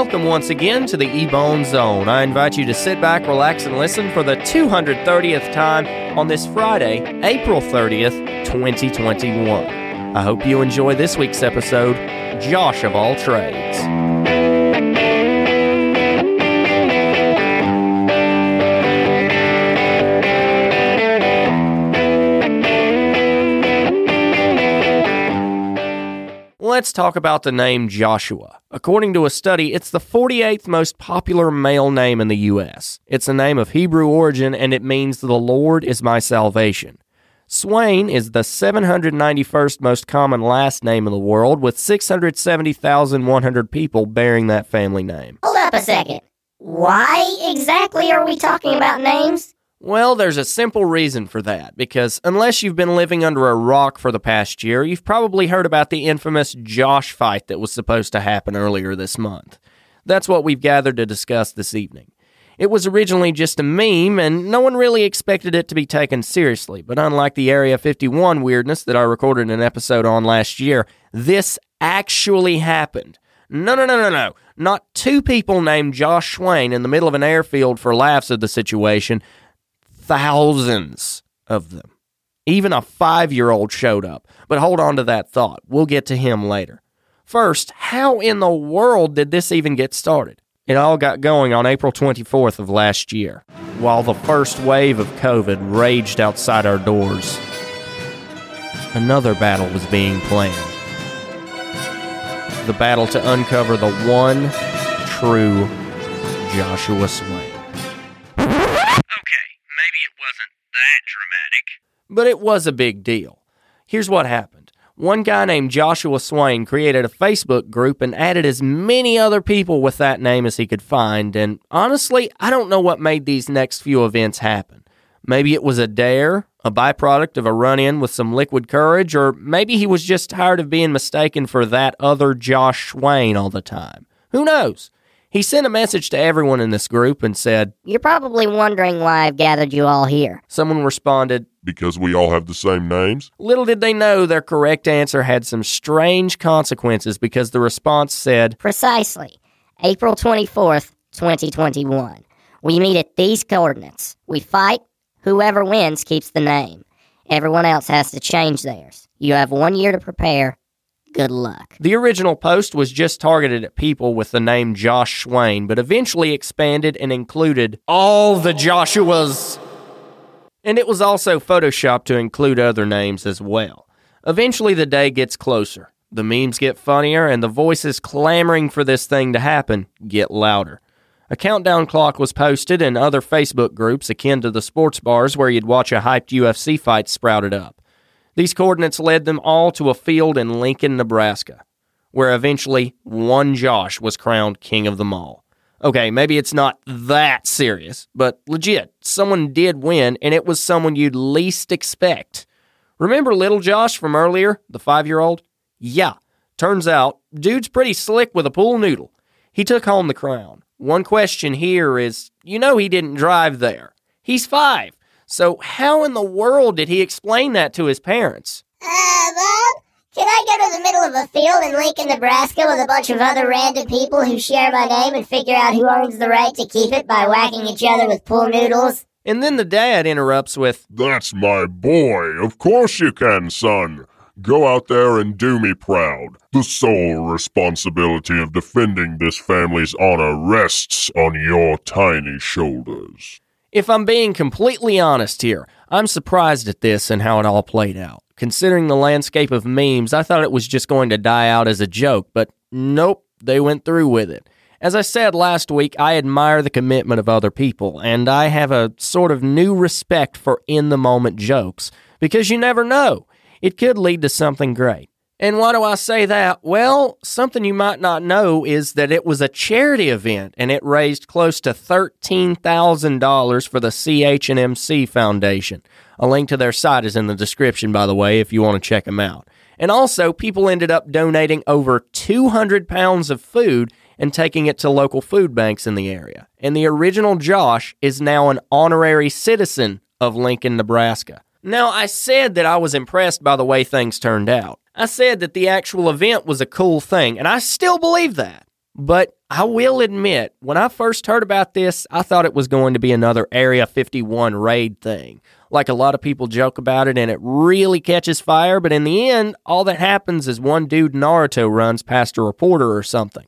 welcome once again to the Ebone Zone. I invite you to sit back, relax, and listen for the 230th time on this Friday, April 30th, 2021. I hope you enjoy this week's episode, Josh of All Trades. Let's talk about the name Joshua. According to a study, it's the 48th most popular male name in the U.S. It's a name of Hebrew origin and it means the Lord is my salvation. Swain is the 791st most common last name in the world, with 670,100 people bearing that family name. Hold up a second. Why exactly are we talking about names? Well, there's a simple reason for that, because unless you've been living under a rock for the past year, you've probably heard about the infamous Josh fight that was supposed to happen earlier this month. That's what we've gathered to discuss this evening. It was originally just a meme, and no one really expected it to be taken seriously, but unlike the Area 51 weirdness that I recorded an episode on last year, this actually happened. No, no, no, no, no. Not two people named Josh Swain in the middle of an airfield for laughs at the situation, thousands of them. Even a five year old showed up. But hold on to that thought. We'll get to him later. First, how in the world did this even get started? It all got going on April 24th of last year, while the first wave of COVID raged outside our doors. Another battle was being planned. The battle to uncover the one true Joshua Swain. But it was a big deal. Here's what happened. One guy named Joshua Swain created a Facebook group and added as many other people with that name as he could find. And honestly, I don't know what made these next few events happen. Maybe it was a dare, a byproduct of a run in with some liquid courage, or maybe he was just tired of being mistaken for that other Josh Swain all the time. Who knows? He sent a message to everyone in this group and said, You're probably wondering why I've gathered you all here. Someone responded, Because we all have the same names? Little did they know their correct answer had some strange consequences because the response said, Precisely. April 24th, 2021. We meet at these coordinates. We fight. Whoever wins keeps the name. Everyone else has to change theirs. You have one year to prepare. Good luck. The original post was just targeted at people with the name Josh Swain, but eventually expanded and included all the Joshuas. And it was also photoshopped to include other names as well. Eventually, the day gets closer. The memes get funnier, and the voices clamoring for this thing to happen get louder. A countdown clock was posted, and other Facebook groups akin to the sports bars where you'd watch a hyped UFC fight sprouted up. These coordinates led them all to a field in Lincoln, Nebraska, where eventually one Josh was crowned king of them all. Okay, maybe it's not that serious, but legit, someone did win, and it was someone you'd least expect. Remember little Josh from earlier, the five year old? Yeah, turns out, dude's pretty slick with a pool noodle. He took home the crown. One question here is you know he didn't drive there. He's five. So, how in the world did he explain that to his parents? Uh, can I go to the middle of a field in Lincoln, Nebraska with a bunch of other random people who share my name and figure out who owns the right to keep it by whacking each other with pool noodles? And then the dad interrupts with, That's my boy. Of course you can, son. Go out there and do me proud. The sole responsibility of defending this family's honor rests on your tiny shoulders. If I'm being completely honest here, I'm surprised at this and how it all played out. Considering the landscape of memes, I thought it was just going to die out as a joke, but nope, they went through with it. As I said last week, I admire the commitment of other people, and I have a sort of new respect for in the moment jokes, because you never know. It could lead to something great. And why do I say that? Well, something you might not know is that it was a charity event and it raised close to $13,000 for the CH&MC Foundation. A link to their site is in the description by the way if you want to check them out. And also, people ended up donating over 200 pounds of food and taking it to local food banks in the area. And the original Josh is now an honorary citizen of Lincoln, Nebraska. Now, I said that I was impressed by the way things turned out. I said that the actual event was a cool thing, and I still believe that. But I will admit, when I first heard about this, I thought it was going to be another Area 51 raid thing. Like a lot of people joke about it, and it really catches fire, but in the end, all that happens is one dude Naruto runs past a reporter or something.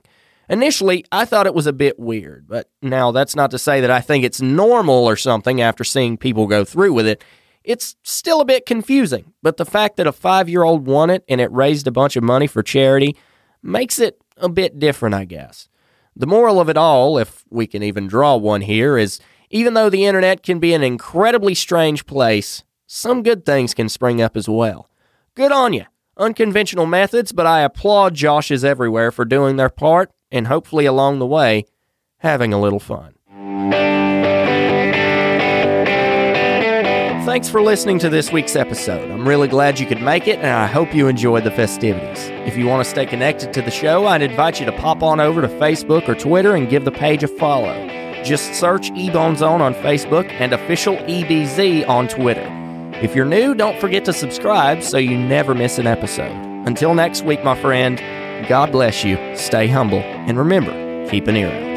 Initially, I thought it was a bit weird, but now that's not to say that I think it's normal or something after seeing people go through with it. It's still a bit confusing, but the fact that a five year old won it and it raised a bunch of money for charity makes it a bit different, I guess. The moral of it all, if we can even draw one here, is even though the internet can be an incredibly strange place, some good things can spring up as well. Good on you. Unconventional methods, but I applaud Joshes everywhere for doing their part and hopefully along the way, having a little fun. Thanks for listening to this week's episode. I'm really glad you could make it, and I hope you enjoyed the festivities. If you want to stay connected to the show, I'd invite you to pop on over to Facebook or Twitter and give the page a follow. Just search Ebone Zone on Facebook and official EBZ on Twitter. If you're new, don't forget to subscribe so you never miss an episode. Until next week, my friend, God bless you, stay humble, and remember, keep an ear out.